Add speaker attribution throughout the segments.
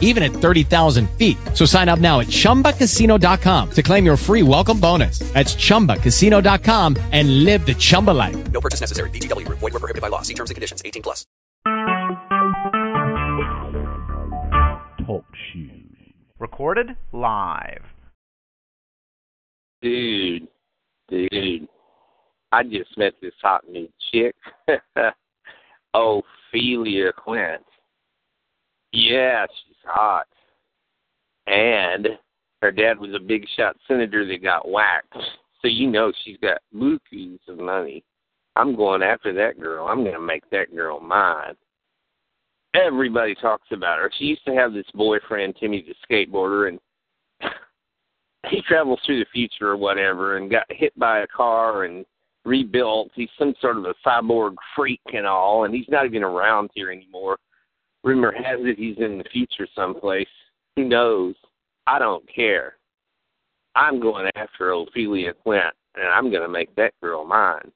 Speaker 1: even at 30,000 feet. So sign up now at chumbacasino.com to claim your free welcome bonus. That's chumbacasino.com and live the Chumba life.
Speaker 2: No purchase necessary. VGW Group. Void were prohibited by law. See terms and conditions. 18 plus.
Speaker 3: Talk shoes. Recorded live.
Speaker 4: Dude, dude, I just met this hot new chick. Ophelia Quint. Yeah, she's hot. And her dad was a big shot senator that got whacked. So you know she's got bukus of money. I'm going after that girl. I'm going to make that girl mine. Everybody talks about her. She used to have this boyfriend, Timmy the skateboarder, and he travels through the future or whatever and got hit by a car and rebuilt. He's some sort of a cyborg freak and all, and he's not even around here anymore. Rumor has it he's in the future someplace. Who knows? I don't care. I'm going after Ophelia Quint, and I'm going to make that girl mine.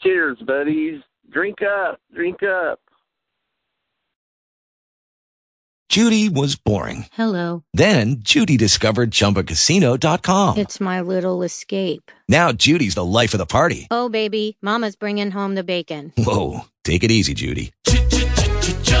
Speaker 4: Cheers, buddies. Drink up, drink up.
Speaker 5: Judy was boring.
Speaker 6: Hello.
Speaker 5: Then Judy discovered ChumbaCasino.com.
Speaker 6: It's my little escape.
Speaker 5: Now Judy's the life of the party.
Speaker 6: Oh, baby, Mama's bringing home the bacon.
Speaker 5: Whoa, take it easy, Judy.